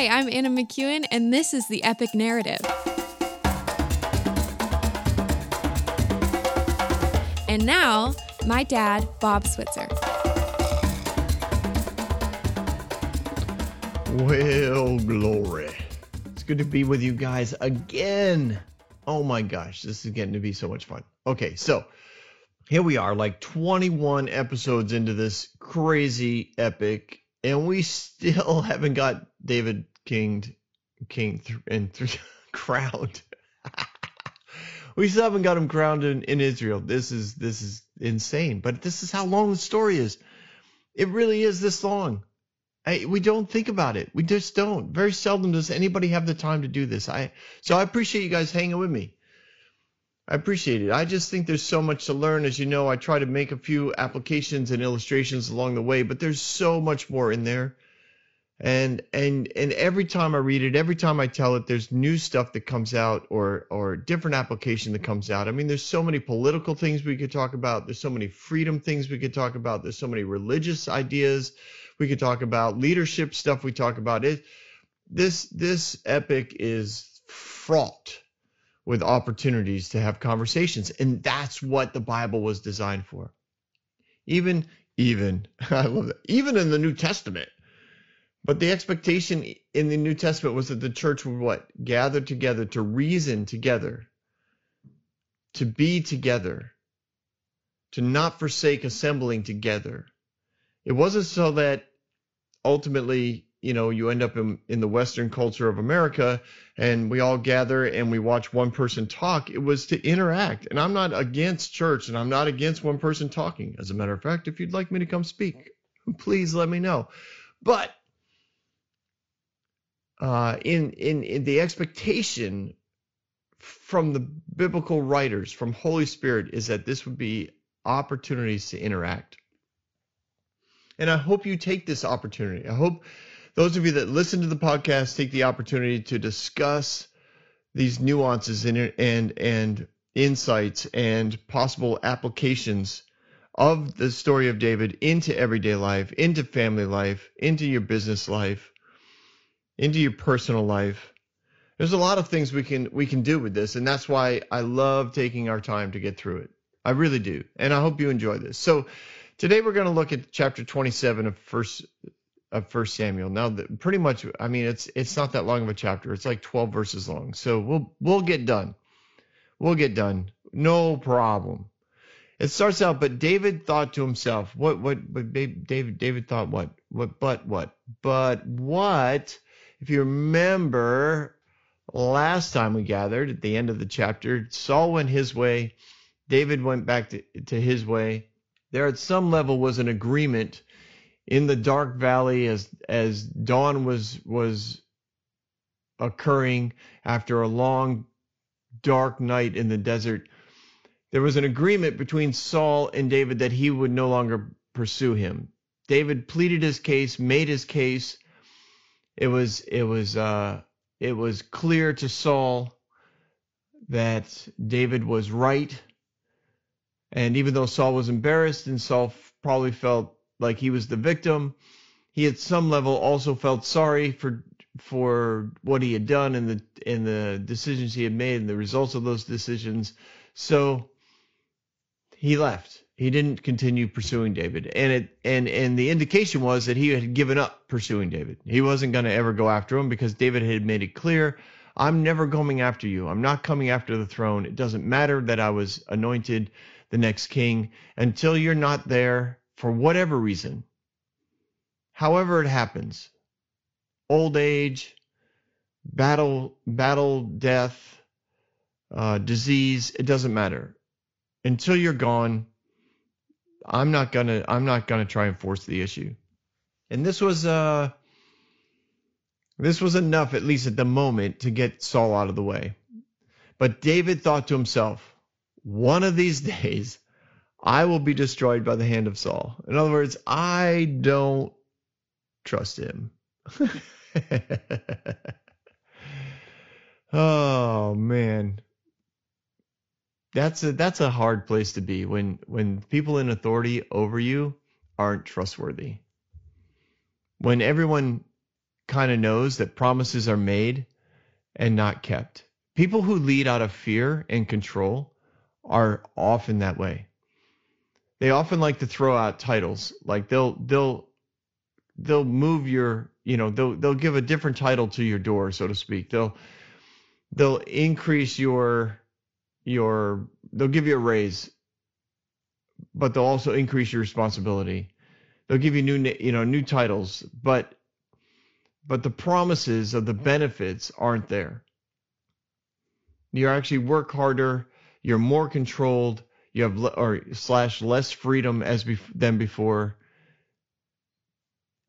Hi, I'm Anna McEwen, and this is the Epic Narrative. And now, my dad, Bob Switzer. Well, glory. It's good to be with you guys again. Oh my gosh, this is getting to be so much fun. Okay, so here we are, like 21 episodes into this crazy epic, and we still haven't got David King, King th- and th- crowned. we still haven't got him crowned in, in Israel. This is this is insane, but this is how long the story is. It really is this long. I, we don't think about it. We just don't. Very seldom does anybody have the time to do this. I so I appreciate you guys hanging with me. I appreciate it. I just think there's so much to learn. As you know, I try to make a few applications and illustrations along the way, but there's so much more in there. And and and every time I read it, every time I tell it, there's new stuff that comes out or or different application that comes out. I mean, there's so many political things we could talk about. There's so many freedom things we could talk about. There's so many religious ideas we could talk about. Leadership stuff we talk about. It this this epic is fraught with opportunities to have conversations. And that's what the Bible was designed for. Even, even, I love that, even in the New Testament. But the expectation in the New Testament was that the church would what? Gather together to reason together, to be together, to not forsake assembling together. It wasn't so that ultimately you know you end up in, in the western culture of america and we all gather and we watch one person talk it was to interact and i'm not against church and i'm not against one person talking as a matter of fact if you'd like me to come speak please let me know but uh, in, in in the expectation from the biblical writers from holy spirit is that this would be opportunities to interact. And i hope you take this opportunity. I hope those of you that listen to the podcast take the opportunity to discuss these nuances and and, and insights and possible applications of the story of David into everyday life, into family life, into your business life, into your personal life. There's a lot of things we can we can do with this, and that's why I love taking our time to get through it. I really do, and I hope you enjoy this. So today we're going to look at chapter 27 of First of First Samuel. Now, the, pretty much, I mean, it's it's not that long of a chapter. It's like 12 verses long. So we'll we'll get done. We'll get done. No problem. It starts out, but David thought to himself, what what but David David thought what what but what but what if you remember last time we gathered at the end of the chapter, Saul went his way, David went back to, to his way. There at some level was an agreement in the dark valley as as dawn was was occurring after a long dark night in the desert there was an agreement between Saul and David that he would no longer pursue him David pleaded his case made his case it was it was uh it was clear to Saul that David was right and even though Saul was embarrassed and Saul probably felt like he was the victim. He at some level also felt sorry for for what he had done and the and the decisions he had made and the results of those decisions. So he left. He didn't continue pursuing David. And it and and the indication was that he had given up pursuing David. He wasn't going to ever go after him because David had made it clear, I'm never coming after you. I'm not coming after the throne. It doesn't matter that I was anointed the next king until you're not there for whatever reason, however it happens, old age, battle, battle, death, uh, disease, it doesn't matter. Until you're gone, I'm not gonna I'm not gonna try and force the issue. And this was uh this was enough, at least at the moment, to get Saul out of the way. But David thought to himself, one of these days I will be destroyed by the hand of Saul. In other words, I don't trust him. oh man. That's a that's a hard place to be when when people in authority over you aren't trustworthy. When everyone kind of knows that promises are made and not kept. People who lead out of fear and control are often that way. They often like to throw out titles. Like they'll they'll they'll move your, you know, they'll they'll give a different title to your door, so to speak. They'll they'll increase your your they'll give you a raise, but they'll also increase your responsibility. They'll give you new you know new titles, but but the promises of the benefits aren't there. You actually work harder, you're more controlled, you have or slash less freedom as bef- than before.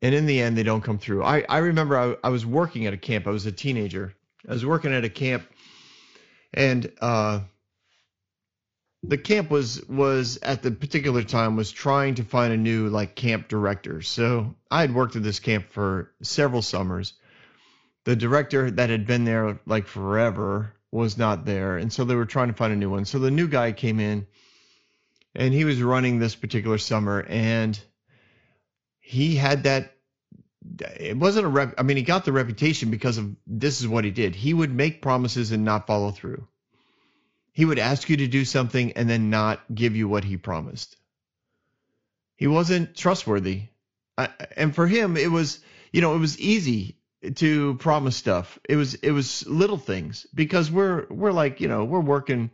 And in the end, they don't come through. I, I remember I, I was working at a camp. I was a teenager. I was working at a camp, and uh, the camp was was at the particular time was trying to find a new like camp director. So I had worked at this camp for several summers. The director that had been there like forever was not there, and so they were trying to find a new one. So the new guy came in, and he was running this particular summer, and he had that. It wasn't a rep. I mean, he got the reputation because of this is what he did. He would make promises and not follow through he would ask you to do something and then not give you what he promised. He wasn't trustworthy. and for him, it was, you know, it was easy to promise stuff. It was, it was little things because we're, we're like, you know, we're working.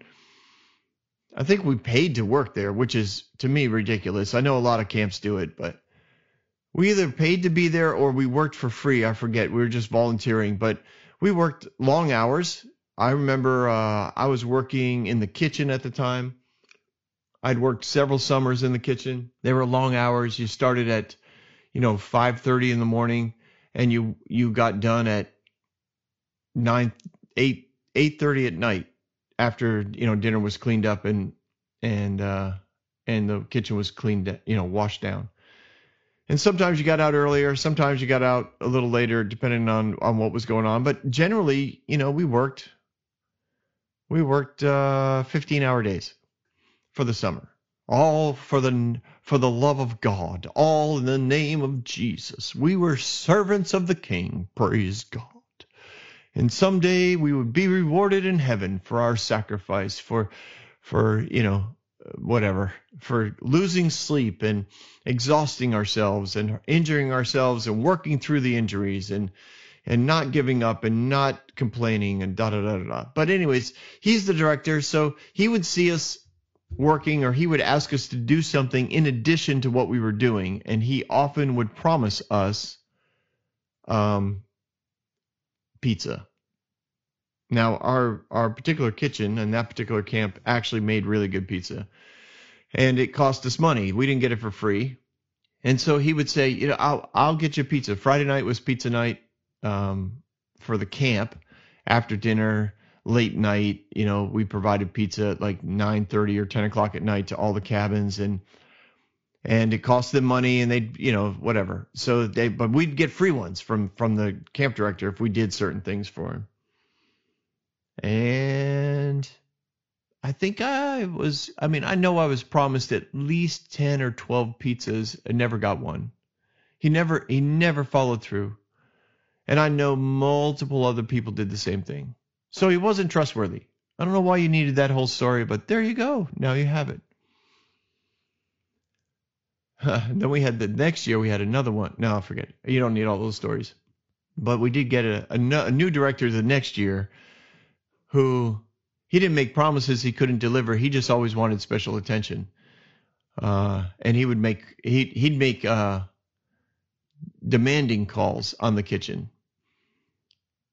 I think we paid to work there, which is to me ridiculous. I know a lot of camps do it, but we either paid to be there or we worked for free. I forget. We were just volunteering, but we worked long hours I remember uh, I was working in the kitchen at the time. I'd worked several summers in the kitchen. They were long hours. You started at, you know, 5:30 in the morning, and you you got done at nine, eight, eight thirty at night after you know dinner was cleaned up and and uh, and the kitchen was cleaned, you know, washed down. And sometimes you got out earlier, sometimes you got out a little later, depending on on what was going on. But generally, you know, we worked we worked uh, 15 hour days for the summer. All for the for the love of God, all in the name of Jesus. We were servants of the King, praise God. And someday we would be rewarded in heaven for our sacrifice, for for you know whatever, for losing sleep and exhausting ourselves and injuring ourselves and working through the injuries and and not giving up and not complaining and da da da da. da. But anyways, he's the director, so he would see us working or he would ask us to do something in addition to what we were doing, and he often would promise us um, pizza. Now, our our particular kitchen and that particular camp actually made really good pizza, and it cost us money. We didn't get it for free, and so he would say, you know, I'll I'll get you pizza. Friday night was pizza night um, for the camp after dinner, late night. You know, we provided pizza at like 9:30 or 10 o'clock at night to all the cabins, and and it cost them money, and they'd you know, whatever. So they, but we'd get free ones from from the camp director if we did certain things for him. And I think I was, I mean, I know I was promised at least 10 or 12 pizzas. and never got one. He never, he never followed through. And I know multiple other people did the same thing. So he wasn't trustworthy. I don't know why you needed that whole story, but there you go. Now you have it. then we had the next year, we had another one. No, I forget. You don't need all those stories. But we did get a, a, a new director the next year who he didn't make promises he couldn't deliver. He just always wanted special attention. Uh, and he would make he he'd make uh, demanding calls on the kitchen.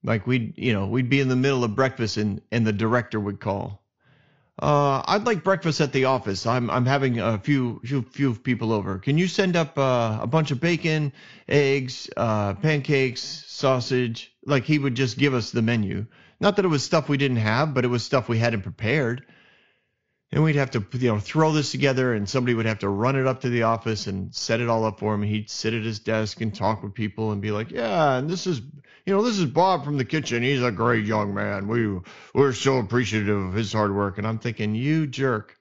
Like we'd, you know, we'd be in the middle of breakfast and and the director would call. Uh, I'd like breakfast at the office. I'm I'm having a few few, few people over. Can you send up uh, a bunch of bacon, eggs, uh, pancakes, sausage? Like he would just give us the menu. Not that it was stuff we didn't have, but it was stuff we hadn't prepared and we'd have to you know throw this together and somebody would have to run it up to the office and set it all up for him. He'd sit at his desk and talk with people and be like yeah and this is you know this is bob from the kitchen. He's a great young man. We we're so appreciative of his hard work. And i'm thinking you jerk.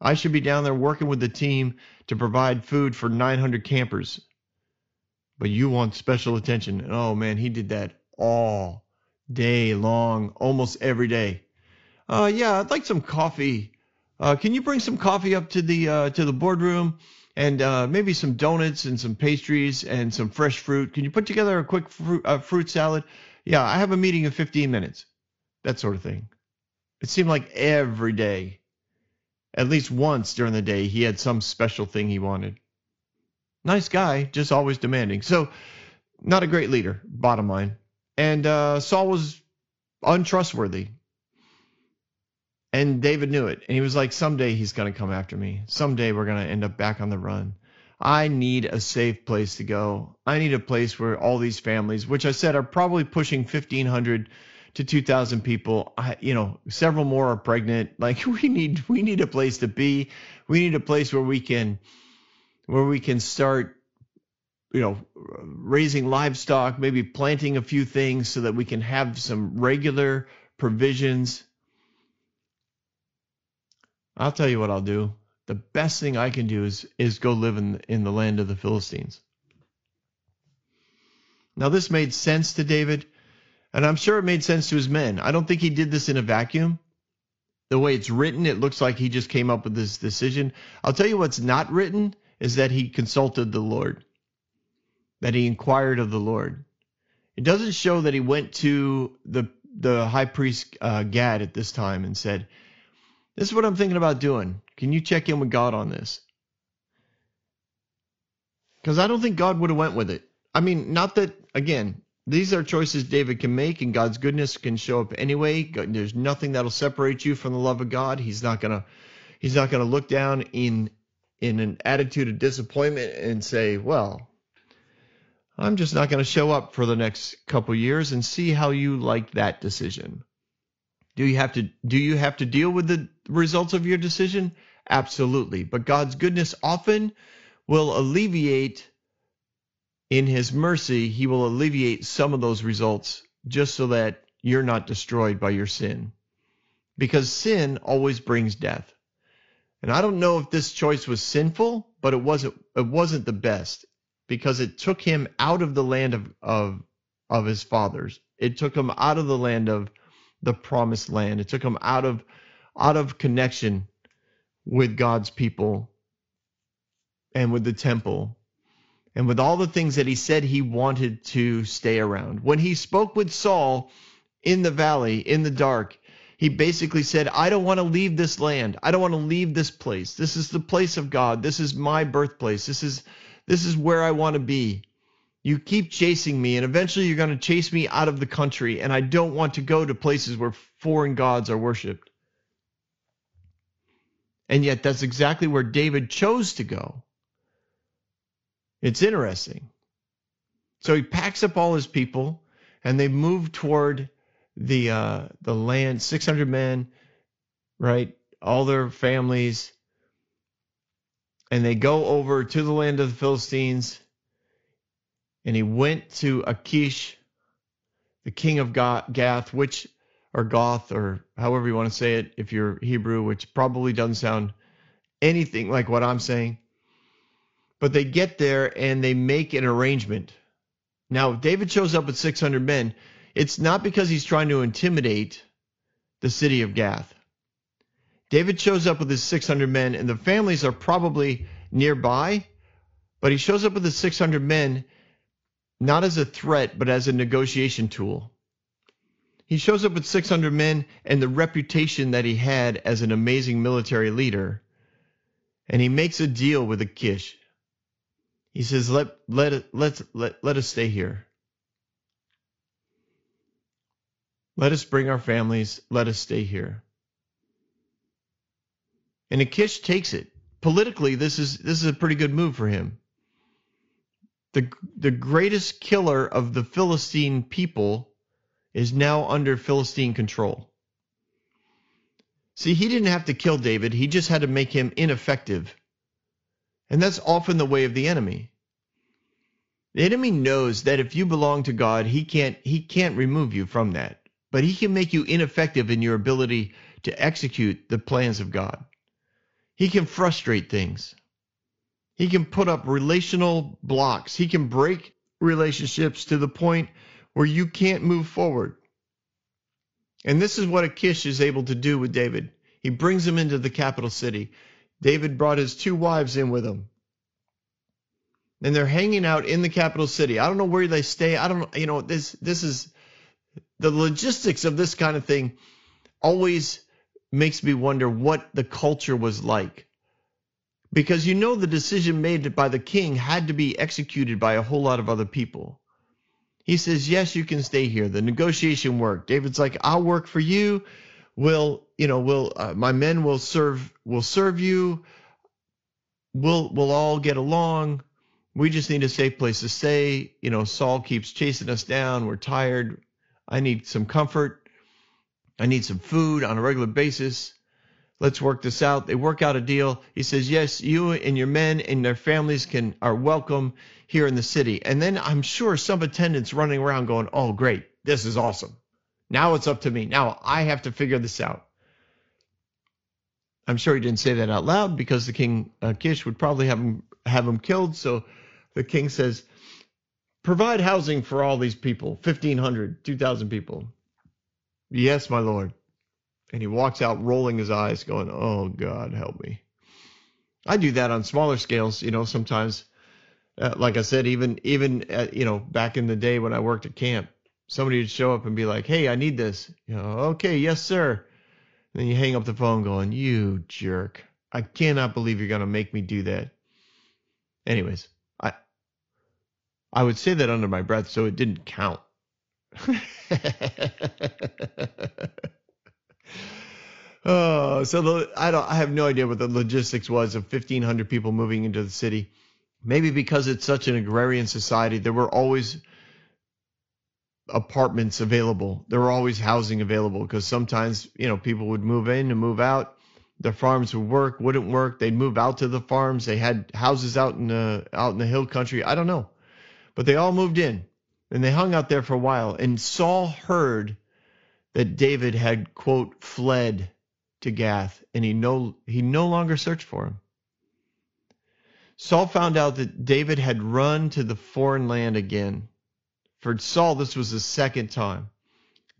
I should be down there working with the team to provide food for 900 campers. But you want special attention. And oh man, he did that all day long, almost every day. Uh, yeah, I'd like some coffee. Uh, can you bring some coffee up to the uh, to the boardroom and uh, maybe some donuts and some pastries and some fresh fruit? Can you put together a quick fruit, uh, fruit salad? Yeah, I have a meeting in 15 minutes. That sort of thing. It seemed like every day, at least once during the day, he had some special thing he wanted. Nice guy, just always demanding. So, not a great leader, bottom line. And uh, Saul was untrustworthy. And David knew it. And he was like, someday he's going to come after me. Someday we're going to end up back on the run. I need a safe place to go. I need a place where all these families, which I said are probably pushing 1,500 to 2,000 people, I, you know, several more are pregnant. Like we need, we need a place to be. We need a place where we can, where we can start, you know, raising livestock, maybe planting a few things so that we can have some regular provisions I'll tell you what I'll do. The best thing I can do is is go live in in the land of the Philistines. Now this made sense to David, and I'm sure it made sense to his men. I don't think he did this in a vacuum. The way it's written, it looks like he just came up with this decision. I'll tell you what's not written is that he consulted the Lord, that he inquired of the Lord. It doesn't show that he went to the the high priest uh, Gad at this time and said, this is what I'm thinking about doing. Can you check in with God on this? Because I don't think God would have went with it. I mean, not that again, these are choices David can make, and God's goodness can show up anyway. There's nothing that'll separate you from the love of God. He's not gonna, he's not gonna look down in in an attitude of disappointment and say, well, I'm just not to show up for the next couple years and see how you like that decision. Do you have to do you have to deal with the results of your decision? Absolutely. But God's goodness often will alleviate in his mercy, he will alleviate some of those results just so that you're not destroyed by your sin. Because sin always brings death. And I don't know if this choice was sinful, but it wasn't it wasn't the best because it took him out of the land of of of his fathers. It took him out of the land of the promised land. It took him out of out of connection with God's people and with the temple and with all the things that he said he wanted to stay around. When he spoke with Saul in the valley, in the dark, he basically said, I don't want to leave this land. I don't want to leave this place. This is the place of God. This is my birthplace. This is this is where I want to be. You keep chasing me, and eventually you're going to chase me out of the country, and I don't want to go to places where foreign gods are worshiped. And yet, that's exactly where David chose to go. It's interesting. So he packs up all his people, and they move toward the uh, the land. Six hundred men, right? All their families, and they go over to the land of the Philistines and he went to Achish, the king of Gath, which or Goth or however you want to say it if you're Hebrew, which probably doesn't sound anything like what I'm saying. But they get there and they make an arrangement. Now, David shows up with 600 men. It's not because he's trying to intimidate the city of Gath. David shows up with his 600 men, and the families are probably nearby, but he shows up with his 600 men not as a threat, but as a negotiation tool. He shows up with 600 men and the reputation that he had as an amazing military leader, and he makes a deal with Achish. He says, "Let let let let let us stay here. Let us bring our families. Let us stay here." And Achish takes it. Politically, this is this is a pretty good move for him the, the greatest killer of the Philistine people is now under Philistine control. See, he didn't have to kill David, he just had to make him ineffective. And that's often the way of the enemy. The enemy knows that if you belong to God, he can't he can't remove you from that. But he can make you ineffective in your ability to execute the plans of God. He can frustrate things. He can put up relational blocks. He can break relationships to the point where you can't move forward. And this is what Achish is able to do with David. He brings him into the capital city. David brought his two wives in with him. And they're hanging out in the capital city. I don't know where they stay. I don't you know this this is the logistics of this kind of thing always makes me wonder what the culture was like. Because you know the decision made by the king had to be executed by a whole lot of other people. He says, "Yes, you can stay here." The negotiation worked. David's like, "I'll work for you. Will you know? Will uh, my men will serve? Will serve you. We'll we'll all get along. We just need a safe place to stay. You know, Saul keeps chasing us down. We're tired. I need some comfort. I need some food on a regular basis. Let's work this out. They work out a deal. He says, "Yes, you and your men and their families can are welcome here in the city." And then I'm sure some attendants running around going, "Oh, great. This is awesome. Now it's up to me. Now I have to figure this out." I'm sure he didn't say that out loud because the king uh, Kish would probably have him have him killed. So the king says, "Provide housing for all these people, 1500, 2000 people." Yes, my lord and he walks out rolling his eyes going oh god help me. I do that on smaller scales you know sometimes. Uh, like i said even even at, you know back in the day when i worked at camp somebody would show up and be like hey i need this. You know okay yes sir. And then you hang up the phone going you jerk. I cannot believe you're going to make me do that. Anyways i i would say that under my breath so it didn't count Oh, so the, I don't. I have no idea what the logistics was of 1,500 people moving into the city. Maybe because it's such an agrarian society, there were always apartments available. There were always housing available because sometimes you know people would move in and move out. Their farms would work, wouldn't work. They'd move out to the farms. They had houses out in the out in the hill country. I don't know, but they all moved in and they hung out there for a while. And Saul heard that David had quote fled to Gath, and he no he no longer searched for him. Saul found out that David had run to the foreign land again. For Saul, this was the second time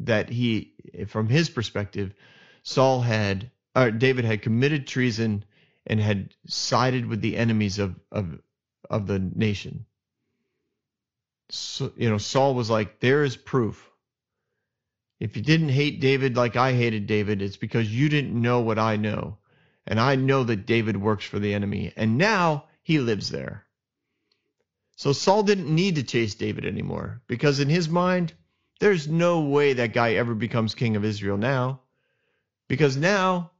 that he, from his perspective, Saul had, or David had committed treason and had sided with the enemies of of of the nation. So, you know, Saul was like, there is proof. If you didn't hate David like I hated David, it's because you didn't know what I know. And I know that David works for the enemy. And now he lives there. So Saul didn't need to chase David anymore because in his mind, there's no way that guy ever becomes king of Israel now. Because now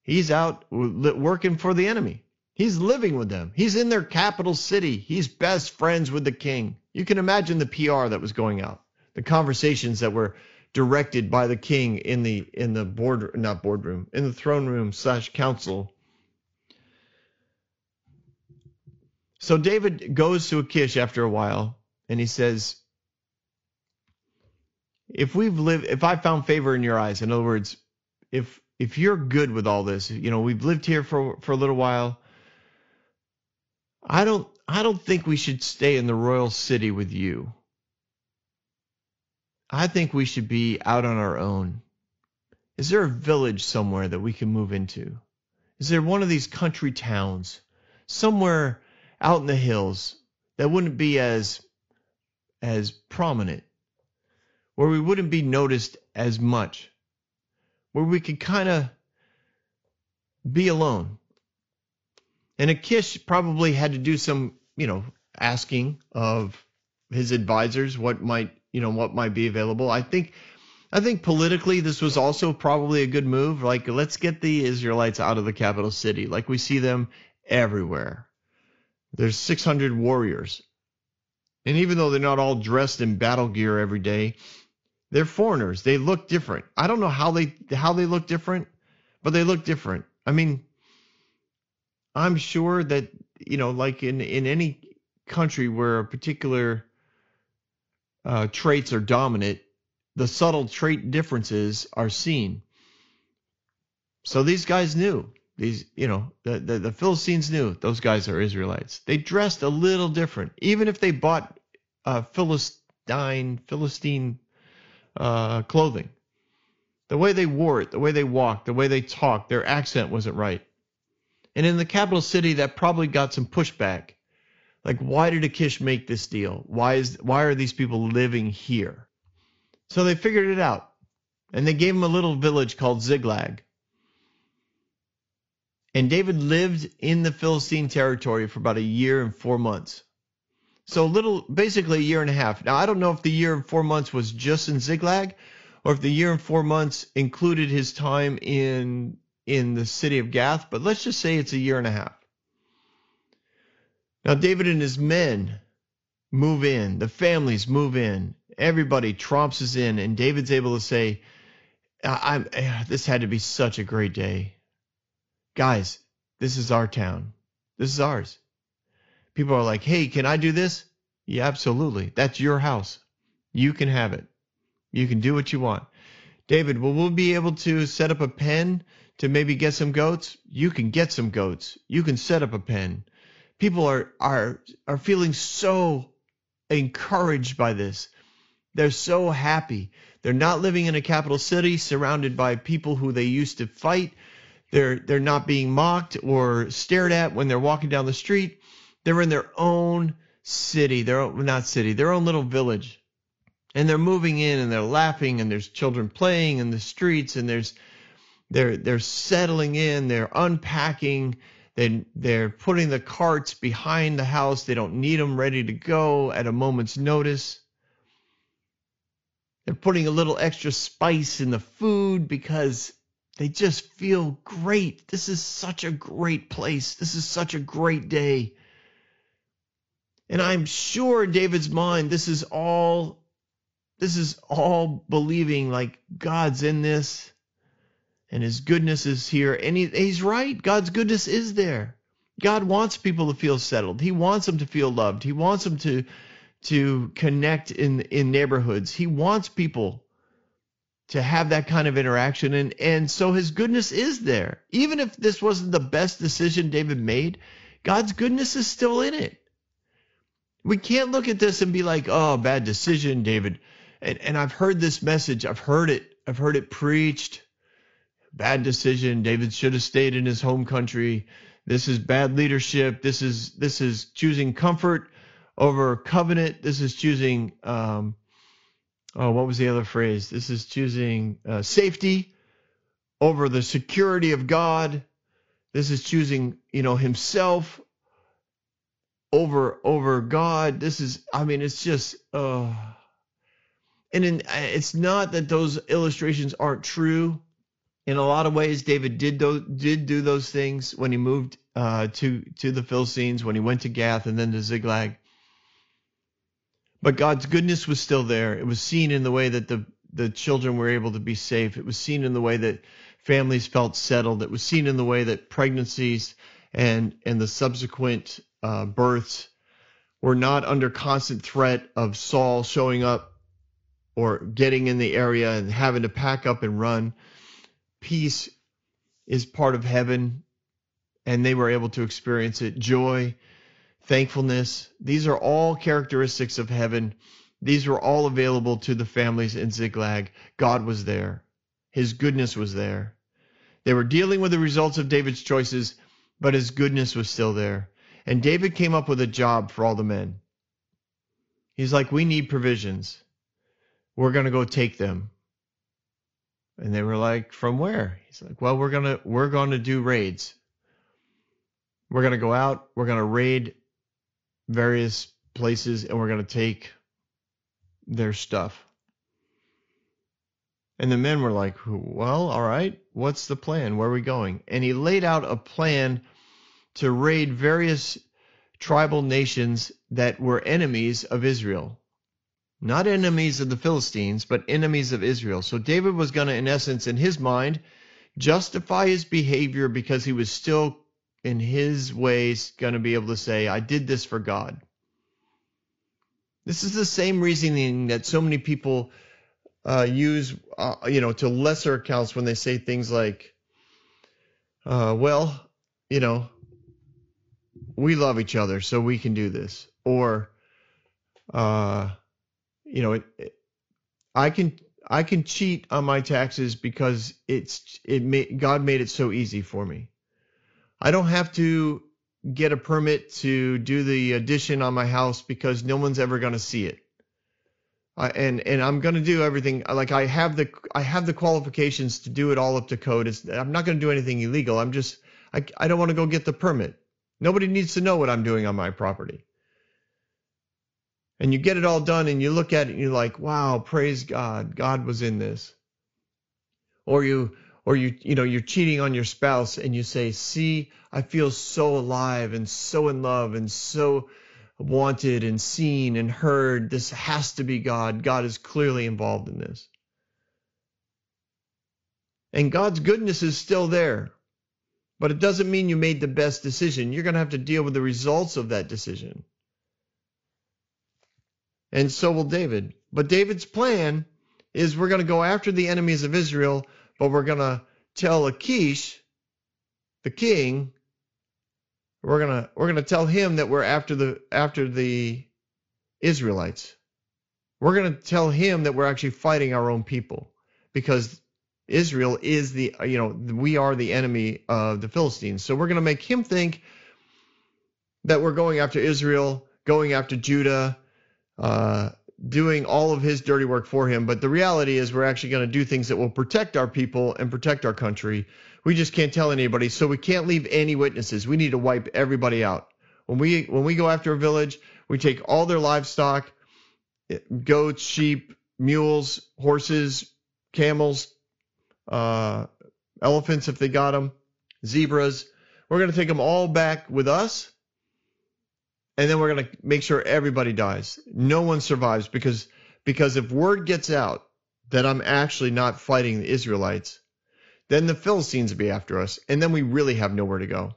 he's out working for the enemy. He's living with them. He's in their capital city. He's best friends with the king. You can imagine the PR that was going out the conversations that were directed by the king in the in the board not boardroom in the throne room slash council. So David goes to Achish after a while and he says, if we've lived if I found favor in your eyes, in other words, if if you're good with all this, you know, we've lived here for for a little while. I don't I don't think we should stay in the royal city with you. I think we should be out on our own. Is there a village somewhere that we can move into? Is there one of these country towns somewhere out in the hills that wouldn't be as as prominent, where we wouldn't be noticed as much, where we could kind of be alone? And Achish probably had to do some, you know, asking of his advisors what might you know what might be available. I think I think politically this was also probably a good move. Like let's get the Israelites out of the capital city. Like we see them everywhere. There's 600 warriors. And even though they're not all dressed in battle gear every day, they're foreigners. They look different. I don't know how they how they look different, but they look different. I mean, I'm sure that you know like in in any country where a particular uh, traits are dominant, the subtle trait differences are seen. So these guys knew. these, you know, the, the, the Philistines knew those guys are Israelites. They dressed a little different, even if they bought uh, Philistine Philistine uh, clothing. The way they wore it, the way they walked, the way they talked, their accent wasn't right. And in the capital city, that probably got some pushback. Like, why did Achish make this deal? Why is why are these people living here? So they figured it out, and they gave him a little village called Ziklag. And David lived in the Philistine territory for about a year and four months. So little, basically a year and a half. Now I don't know if the year and four months was just in Ziklag, or if the year and four months included his time in in the city of Gath, but let's just say it's a year and a half. Now David and his men move in, the families move in, everybody trompses in, and David's able to say, I, I, "This had to be such a great day, guys. This is our town. This is ours." People are like, "Hey, can I do this?" Yeah, absolutely. That's your house. You can have it. You can do what you want. David, will we be able to set up a pen to maybe get some goats? You can get some goats. You can set up a pen. People are are are feeling so encouraged by this. They're so happy. They're not living in a capital city surrounded by people who they used to fight. They're they're not being mocked or stared at when they're walking down the street. They're in their own city, their own, not city, their own little village and they're moving in and they're laughing and there's children playing in the streets and there's they're they're settling in they're unpacking they they're putting the carts behind the house. They don't need them ready to go at a moment's notice. They're putting a little extra spice in the food because they just feel great. This is such a great place. This is such a great day. And i'm sure in david's mind this is all this is all believing like God's in this and his goodness is here. And he, he's right. God's goodness is there. God wants people to feel settled. He wants them to feel loved. He wants them to to connect in in neighborhoods. He wants people to have that kind of interaction and and so his goodness is there. Even if this wasn't the best decision David made, God's goodness is still in it. We can't look at this and be like, "Oh, bad decision, David." and, and I've heard this message. I've heard it. I've heard it preached. Bad decision. David should have stayed in his home country. This is bad leadership. This is this is choosing comfort over covenant. This is choosing. Um, oh, what was the other phrase? This is choosing uh, safety over the security of God. This is choosing, you know, himself over over God. This is. I mean, it's just. Uh, and in, it's not that those illustrations aren't true. In a lot of ways, David did do, did do those things when he moved uh, to to the Philistines, when he went to Gath and then to Ziklag. But God's goodness was still there. It was seen in the way that the the children were able to be safe. It was seen in the way that families felt settled. It was seen in the way that pregnancies and and the subsequent uh, births were not under constant threat of Saul showing up or getting in the area and having to pack up and run. Peace is part of heaven, and they were able to experience it. Joy, thankfulness, these are all characteristics of heaven. These were all available to the families in Ziklag. God was there, His goodness was there. They were dealing with the results of David's choices, but His goodness was still there. And David came up with a job for all the men. He's like, We need provisions we're going to go take them. And they were like, from where? He's like, well, we're to, we're to do raids. We're to go out. We're to raid various places and we're to take their stuff. And the men were like, well, all right, what's the plan? Where are we going? And he laid out a plan to raid various tribal nations that were enemies of Israel not enemies of the Philistines, but enemies of Israel. So David was going to, in essence, in his mind, justify his behavior because he was still, in his ways, going to be able to say, I did this for God. This is the same reasoning that so many people uh, use, uh, you know, to lesser accounts when they say things like, uh, well, you know, we love each other, so we can do this. Or, uh, you know, it, it, I can I can cheat on my taxes because it's it made God made it so easy for me. I don't have to get a permit to do the addition on my house because no one's ever going to see it. I, and and I'm going to do everything like I have the I have the qualifications to do it all up to code. It's, I'm not going to do anything illegal. I'm just I I don't want to go get the permit. Nobody needs to know what I'm doing on my property. And you get it all done and you look at it and you're like, "Wow, praise God. God was in this." Or you or you you know you're cheating on your spouse and you say see i feel so alive and so in love and so wanted and seen and heard. This has to be god. God is clearly involved in this. And god's goodness is still there but it doesn't mean you made the best decision. You're going to have to deal with the results of that decision and so will david but david's plan is we're going to go after the enemies of israel but we're going to tell Achish, the king, we're going to we're going to tell him that we're after the after the Israelites. We're going to tell him that we're actually fighting our own people because Israel is the you know we are the enemy of the Philistines. So we're going to make him think that we're going after Israel, going after Judah, uh, doing all of his dirty work for him. But the reality is, we're actually going to do things that will protect our people and protect our country. We just can't tell anybody, so we can't leave any witnesses. We need to wipe everybody out. When we when we go after a village, we take all their livestock, goats, sheep, mules, horses, camels, uh, elephants if they got them, zebras. We're going to take them all back with us and then we're going to make sure everybody dies. No one survives because because if word gets out that I'm actually not fighting the Israelites, then the Philistines will be after us, and then we really have nowhere to go.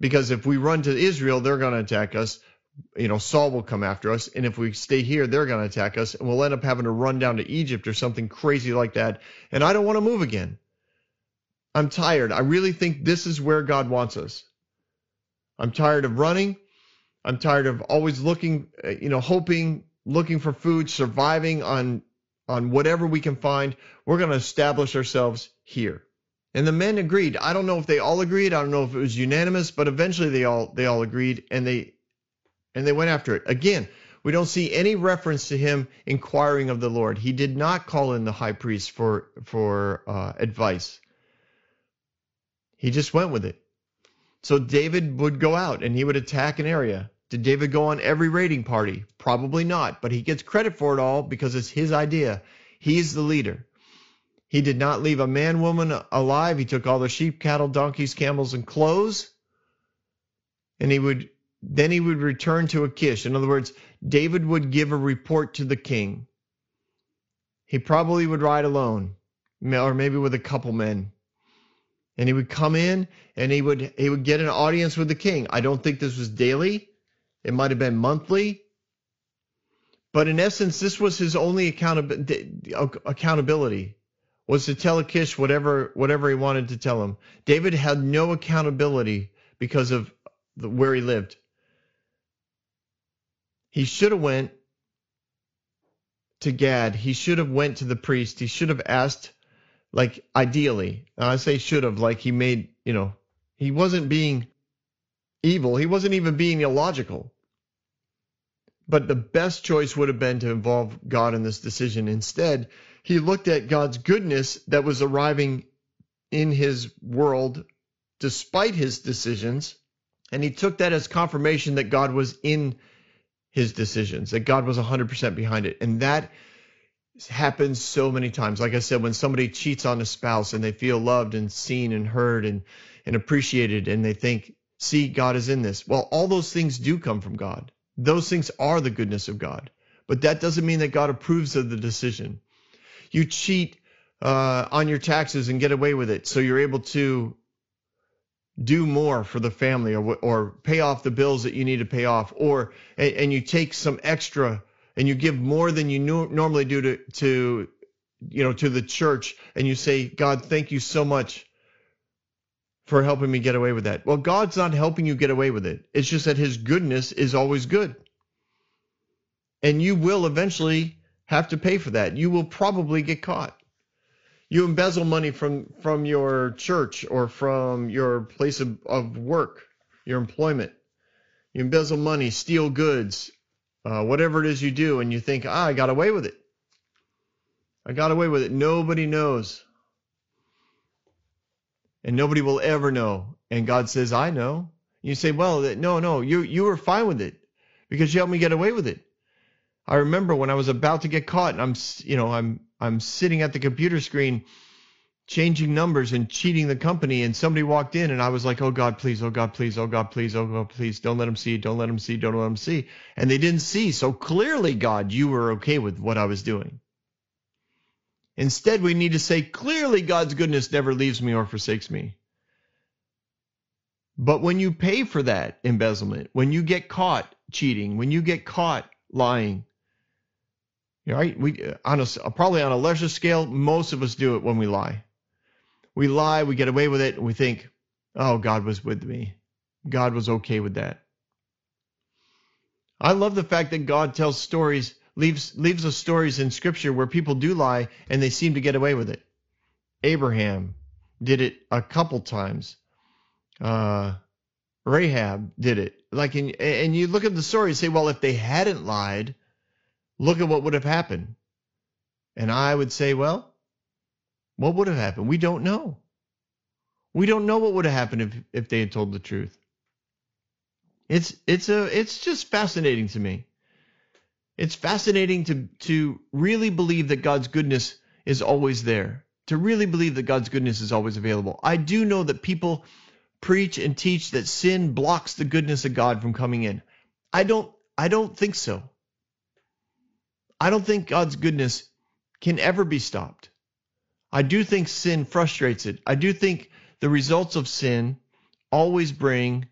Because if we run to Israel, they're going to attack us. You know, Saul will come after us, and if we stay here, they're going to attack us, and we'll end up having to run down to Egypt or something crazy like that. And I don't want to move again. I'm tired. I really think this is where God wants us. I'm tired of running. I'm tired of always looking, uh, you know, hoping, looking for food, surviving on on whatever we can find. We're going to establish ourselves here. And the men agreed. I don't know if they all agreed. I don't know if it was unanimous, but eventually they all they all agreed and they and they went after it. Again, we don't see any reference to him inquiring of the Lord. He did not call in the high priest for for uh, advice. He just went with it. So David would go out and he would attack an area. Did David go on every raiding party? Probably not, but he gets credit for it all because it's his idea. He's the leader. He did not leave a man, woman alive. He took all the sheep, cattle, donkeys, camels, and clothes. And he would then he would return to Achish. In other words, David would give a report to the king. He probably would ride alone, or maybe with a couple men and he would come in and he would he would get an audience with the king. I don't think this was daily. It might have been monthly. But in essence, this was his only accountability was to tell Achish whatever whatever he wanted to tell him. David had no accountability because of the, where he lived. He should have went to Gad. He should have went to the priest. He should have asked like ideally, I say should have, like he made, you know, he wasn't being evil. He wasn't even being illogical. But the best choice would have been to involve God in this decision. Instead, he looked at God's goodness that was arriving in his world despite his decisions, and he took that as confirmation that God was in his decisions, that God was 100% behind it. And that happens so many times. Like I said, when somebody cheats on a spouse and they feel loved and seen and heard and, and appreciated and they think, see, God is in this. Well, all those things do come from God. Those things are the goodness of God. But that doesn't mean that God approves of the decision. You cheat uh, on your taxes and get away with it, so you're able to do more for the family or, or pay off the bills that you need to pay off, or and, and you take some extra and you give more than you normally do to, to you know to the church and you say god thank you so much for helping me get away with that. Well, God's not helping you get away with it. It's just that his goodness is always good. And you will eventually have to pay for that. You will probably get caught. You embezzle money from from your church or from your place of, of work, your employment. You embezzle money, steal goods, uh, whatever it is you do, and you think, ah, I got away with it. I got away with it. Nobody knows. And nobody will ever know. And God says, I know. You say, well, no, no, you you were fine with it because you helped me get away with it. I remember when I was about to get caught, and I'm, you know, I'm I'm sitting at the computer screen, changing numbers and cheating the company, and somebody walked in, and I was like, oh God, please, oh God, please, oh God, please, oh God, please, don't let them see, don't let them see, don't let them see, and they didn't see. So clearly, God, you were okay with what I was doing. Instead, we need to say, clearly, God's goodness never leaves me or forsakes me. But when you pay for that embezzlement, when you get caught cheating, when you get caught lying, right? We uh, on a probably on a lesser scale, most of us do it when we lie. We lie, we get away with it, and we think, "Oh, God was with me. God was okay with that." I love the fact that God tells stories leaves leaves us stories in scripture where people do lie and they seem to get away with it. Abraham did it a couple times. Uh, Rahab did it. Like in, and you look at the story and say, well, if they hadn't lied, look at what would have happened. And I would say, well, what would have happened? We don't know. We don't know what would have happened if, if they had told the truth. It's it's a it's just fascinating to me. It's fascinating to, to really believe that God's goodness is always there, to really believe that God's goodness is always available. I do know that people preach and teach that sin blocks the goodness of God from coming in. I don't I don't think so. I don't think God's goodness can ever be stopped. I do think sin frustrates it. I do think the results of sin always bring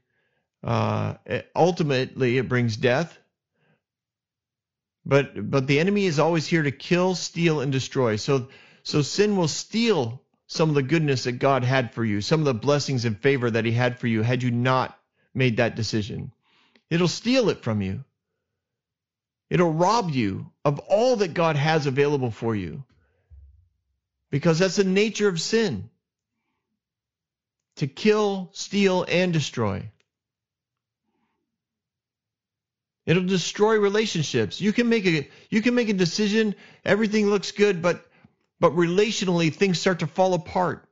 uh, ultimately it brings death but but the enemy is always here to kill, steal, and destroy. So so sin will steal some of the goodness that God had for you, some of the blessings and favor that He had for you had you not made that decision. It'll steal it from you. It'll rob you of all that God has available for you. Because that's the nature of sin to kill, steal, and destroy. It'll destroy relationships. You can make a you can make a decision, everything looks good, but but relationally things start to fall apart.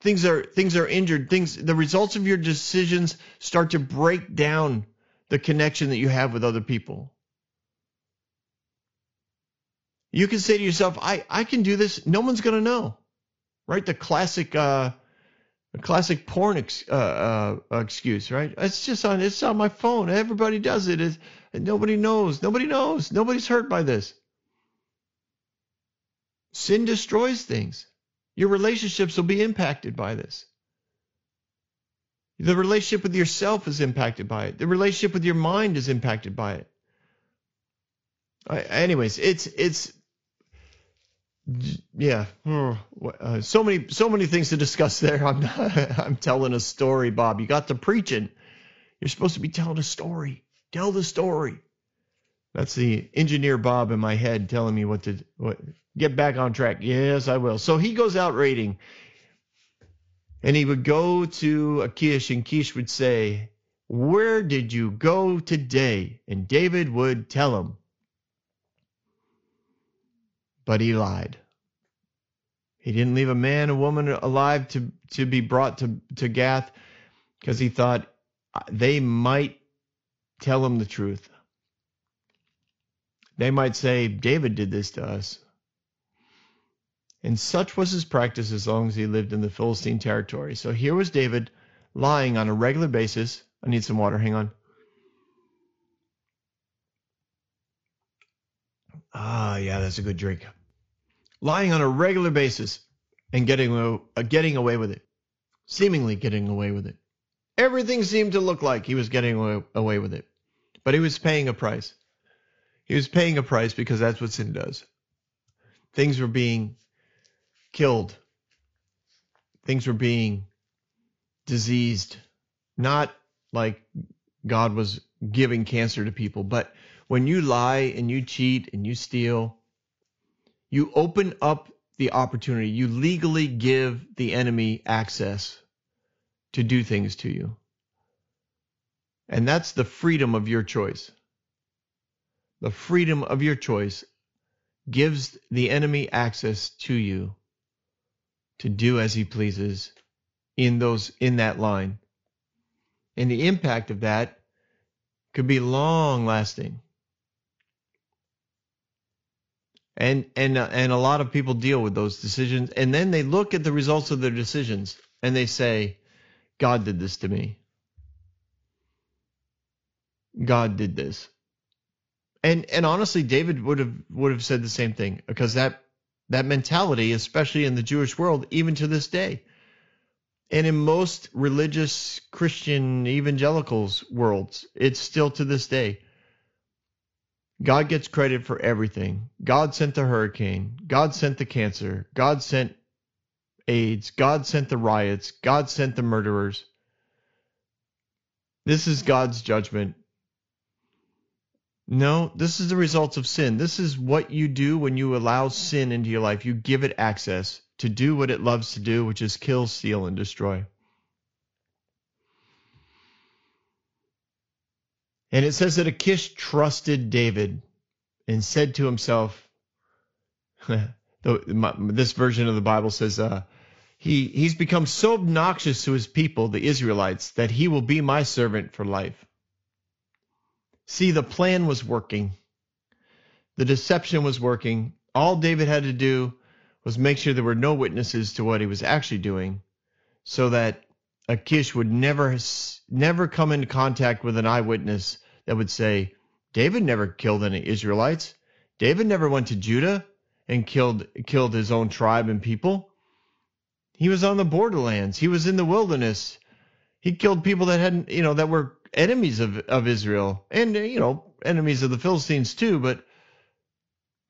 Things are things are injured. Things the results of your decisions start to break down the connection that you have with other people. You can say to yourself, I, I can do this. No one's going to know. Right? The classic uh, classic porn ex, uh, uh, excuse, right? It's just on it's on my phone. Everybody does it. It's, nobody knows. Nobody knows. Nobody's hurt by this. Sin destroys things. Your relationships will be impacted by this. The relationship with yourself is impacted by it. The relationship with your mind is impacted by it. anyways, it's it's yeah. Uh, so many so many things to discuss there. I'm i'm telling a story bob. You got to preaching. You're supposed to be telling a story. Tell the story. That's the engineer bob in my head telling me what to what get back on track. Yes i will. So he goes out raiding and he would go to achish and kish would say where did you go today? And david would tell him. But he lied. He didn't leave a man, a woman alive to, to be brought to, to Gath because he thought uh, they might tell him the truth. They might say, David did this to us. And such was his practice as long as he lived in the Philistine territory. So here was David lying on a regular basis. I need some water. Hang on. Ah, yeah, that's a good drink lying on a regular basis and getting, uh, getting away with it, seemingly getting away with it. Everything seemed to look like he was getting away with it, but he was paying a price. He was paying a price because that's what sin does. Things were being killed, things were being diseased, not like God was giving cancer to people, but when you lie and you cheat and you steal, you open up the opportunity. You legally give the enemy access to do things to you. And that's the freedom of your choice. The freedom of your choice gives the enemy access to you to do as he pleases in those in that line. And the impact of that could be long lasting. And and uh, and a lot of people deal with those decisions and then they look at the results of their decisions and they say God did this to me. God did this. And and honestly David would have would have said the same thing because that that mentality especially in the Jewish world even to this day and in most religious Christian evangelicals worlds, it's still to this day. God gets credit for everything. God sent the hurricane. God sent the cancer. God sent AIDS. God sent the riots. God sent the murderers. This is God's judgment. No, this is the results of sin. This is what you do when you allow sin into your life. You give it access to do what it loves to do, which is kill, steal, and destroy. And it says that Achish trusted David and said to himself, this version of the Bible says, uh, he, he's become so obnoxious to his people, the Israelites, that he will be my servant for life. See, the plan was working. The deception was working. All David had to do was make sure there were no witnesses to what he was actually doing so that Achish would never never come into contact with an eyewitness that would say David never killed any Israelites. David never went to Judah and killed killed his own tribe and people. He was on the borderlands. He was in the wilderness. He killed people that hadn't, you know, that were enemies of, of Israel and you know, enemies of the Philistines too, but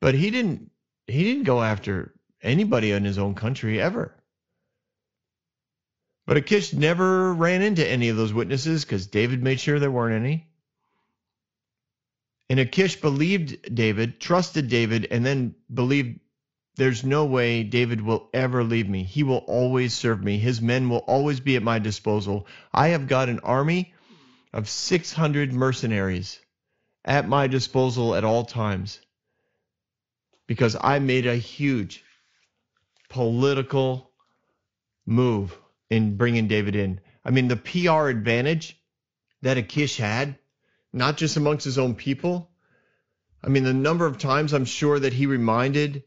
but he didn't he didn't go after anybody in his own country ever. But Achish never ran into any of those witnesses because David made sure there weren't any. And Achish believed David, trusted David, and then believed there's no way David will ever leave me. He will always serve me. His men will always be at my disposal. I have got an army of 600 mercenaries at my disposal at all times because I made a huge, political move in bringing David in. I mean, the PR advantage that Achish had, not just amongst his own people. I mean, the number of times I'm sure that he reminded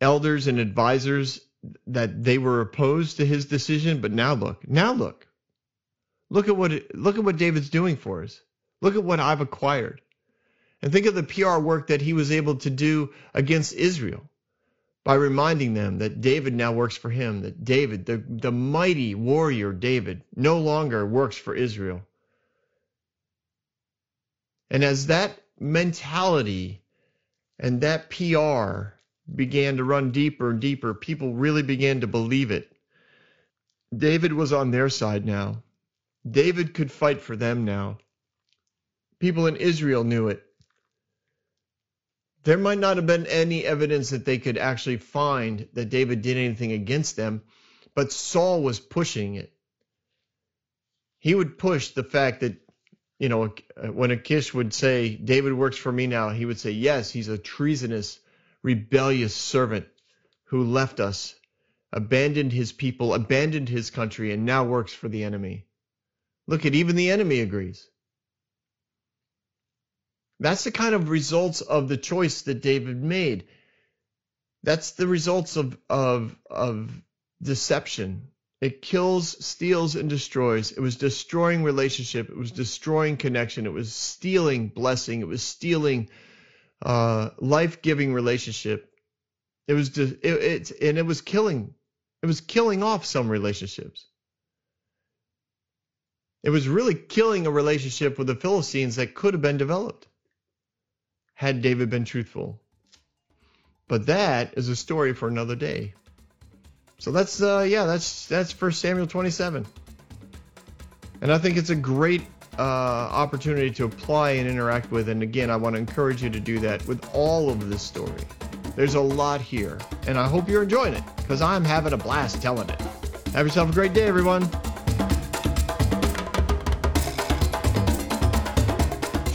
elders and advisors that they were opposed to his decision. But now look, now look, look at what look at what David's doing for us. Look at what I've acquired, and think of the PR work that he was able to do against Israel by reminding them that David now works for him, that David, the, the mighty warrior David, no longer works for Israel. And as that mentality and that PR began to run deeper and deeper, people really began to believe it. David was on their side now. David could fight for them now. People in Israel knew it there might not have been any evidence that they could actually find that David did anything against them, but Saul was pushing it. He would push the fact that, you know, when Achish would say, David works for me now, he would say, yes, he's a treasonous, rebellious servant who left us, abandoned his people, abandoned his country, and now works for the enemy. Look at even the enemy agrees. That's the kind of results of the choice that David made. That's the results of of of deception. It kills, steals, and destroys. It was destroying relationship. It was destroying connection. It was stealing blessing. It was stealing uh, life-giving relationship. It was just, it, it and it was killing. It was killing off some relationships. It was really killing a relationship with the Philistines that could have been developed had David been truthful. But that is a story for another day. So that's uh yeah, that's that's First Samuel 27. And I think it's a great uh, opportunity to apply and interact with. And again, I want to encourage you to do that with all of this story. There's a lot here, and I hope you're enjoying it because I'm having a blast telling it. Have yourself a great day, everyone.